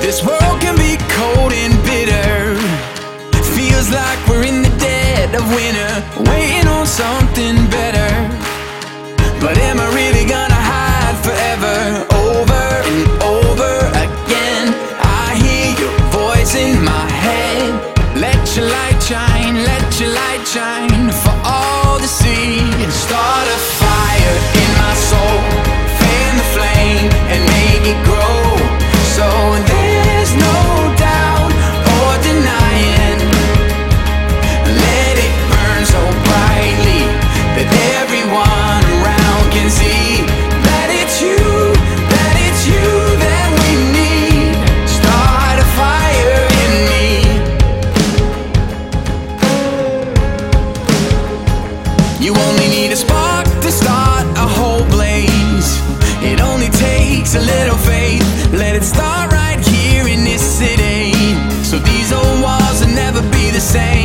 This world can be cold and bitter. Feels like we're in the dead of winter, waiting on something better. But am I really gonna? You only need a spark to start a whole blaze. It only takes a little faith. Let it start right here in this city. So these old walls will never be the same.